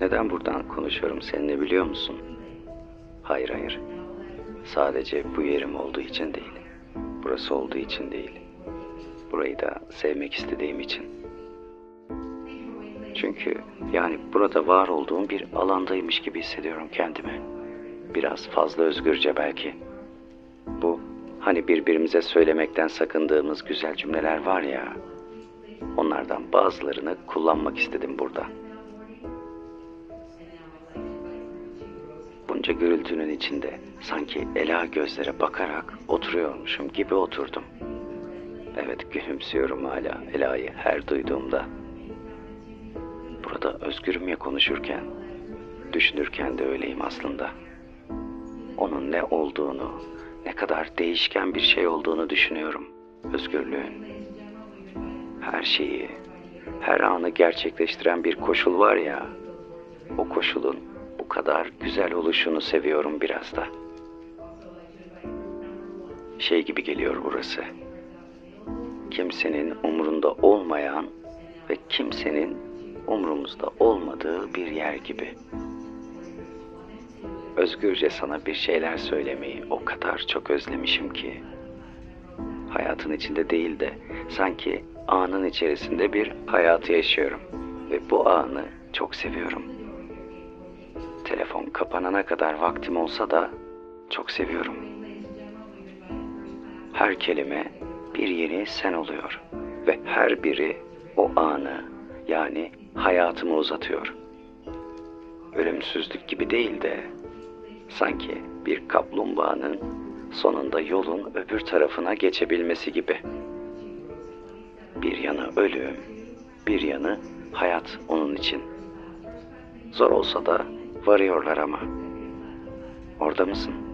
Neden buradan konuşuyorum seninle biliyor musun? Hayır hayır. Sadece bu yerim olduğu için değil. Burası olduğu için değil. Burayı da sevmek istediğim için. Çünkü yani burada var olduğum bir alandaymış gibi hissediyorum kendimi. Biraz fazla özgürce belki. Bu hani birbirimize söylemekten sakındığımız güzel cümleler var ya. Onlardan bazılarını kullanmak istedim burada. Bunca gürültünün içinde sanki Ela gözlere bakarak oturuyormuşum gibi oturdum. Evet gülümsüyorum hala Ela'yı her duyduğumda. Burada özgürüm ya konuşurken, düşünürken de öyleyim aslında. Onun ne olduğunu, ne kadar değişken bir şey olduğunu düşünüyorum özgürlüğün. Her şeyi, her anı gerçekleştiren bir koşul var ya, o koşulun bu kadar güzel oluşunu seviyorum biraz da. Şey gibi geliyor burası. Kimsenin umrunda olmayan ve kimsenin umrumuzda olmadığı bir yer gibi. Özgürce sana bir şeyler söylemeyi o kadar çok özlemişim ki. Hayatın içinde değil de sanki anın içerisinde bir hayatı yaşıyorum ve bu anı çok seviyorum. Telefon kapanana kadar vaktim olsa da çok seviyorum. Her kelime bir yeni sen oluyor ve her biri o anı yani hayatımı uzatıyor. Ölümsüzlük gibi değil de sanki bir kaplumbağanın sonunda yolun öbür tarafına geçebilmesi gibi. Bir yanı ölüm, bir yanı hayat onun için. Zor olsa da varıyorlar ama. Orada mısın?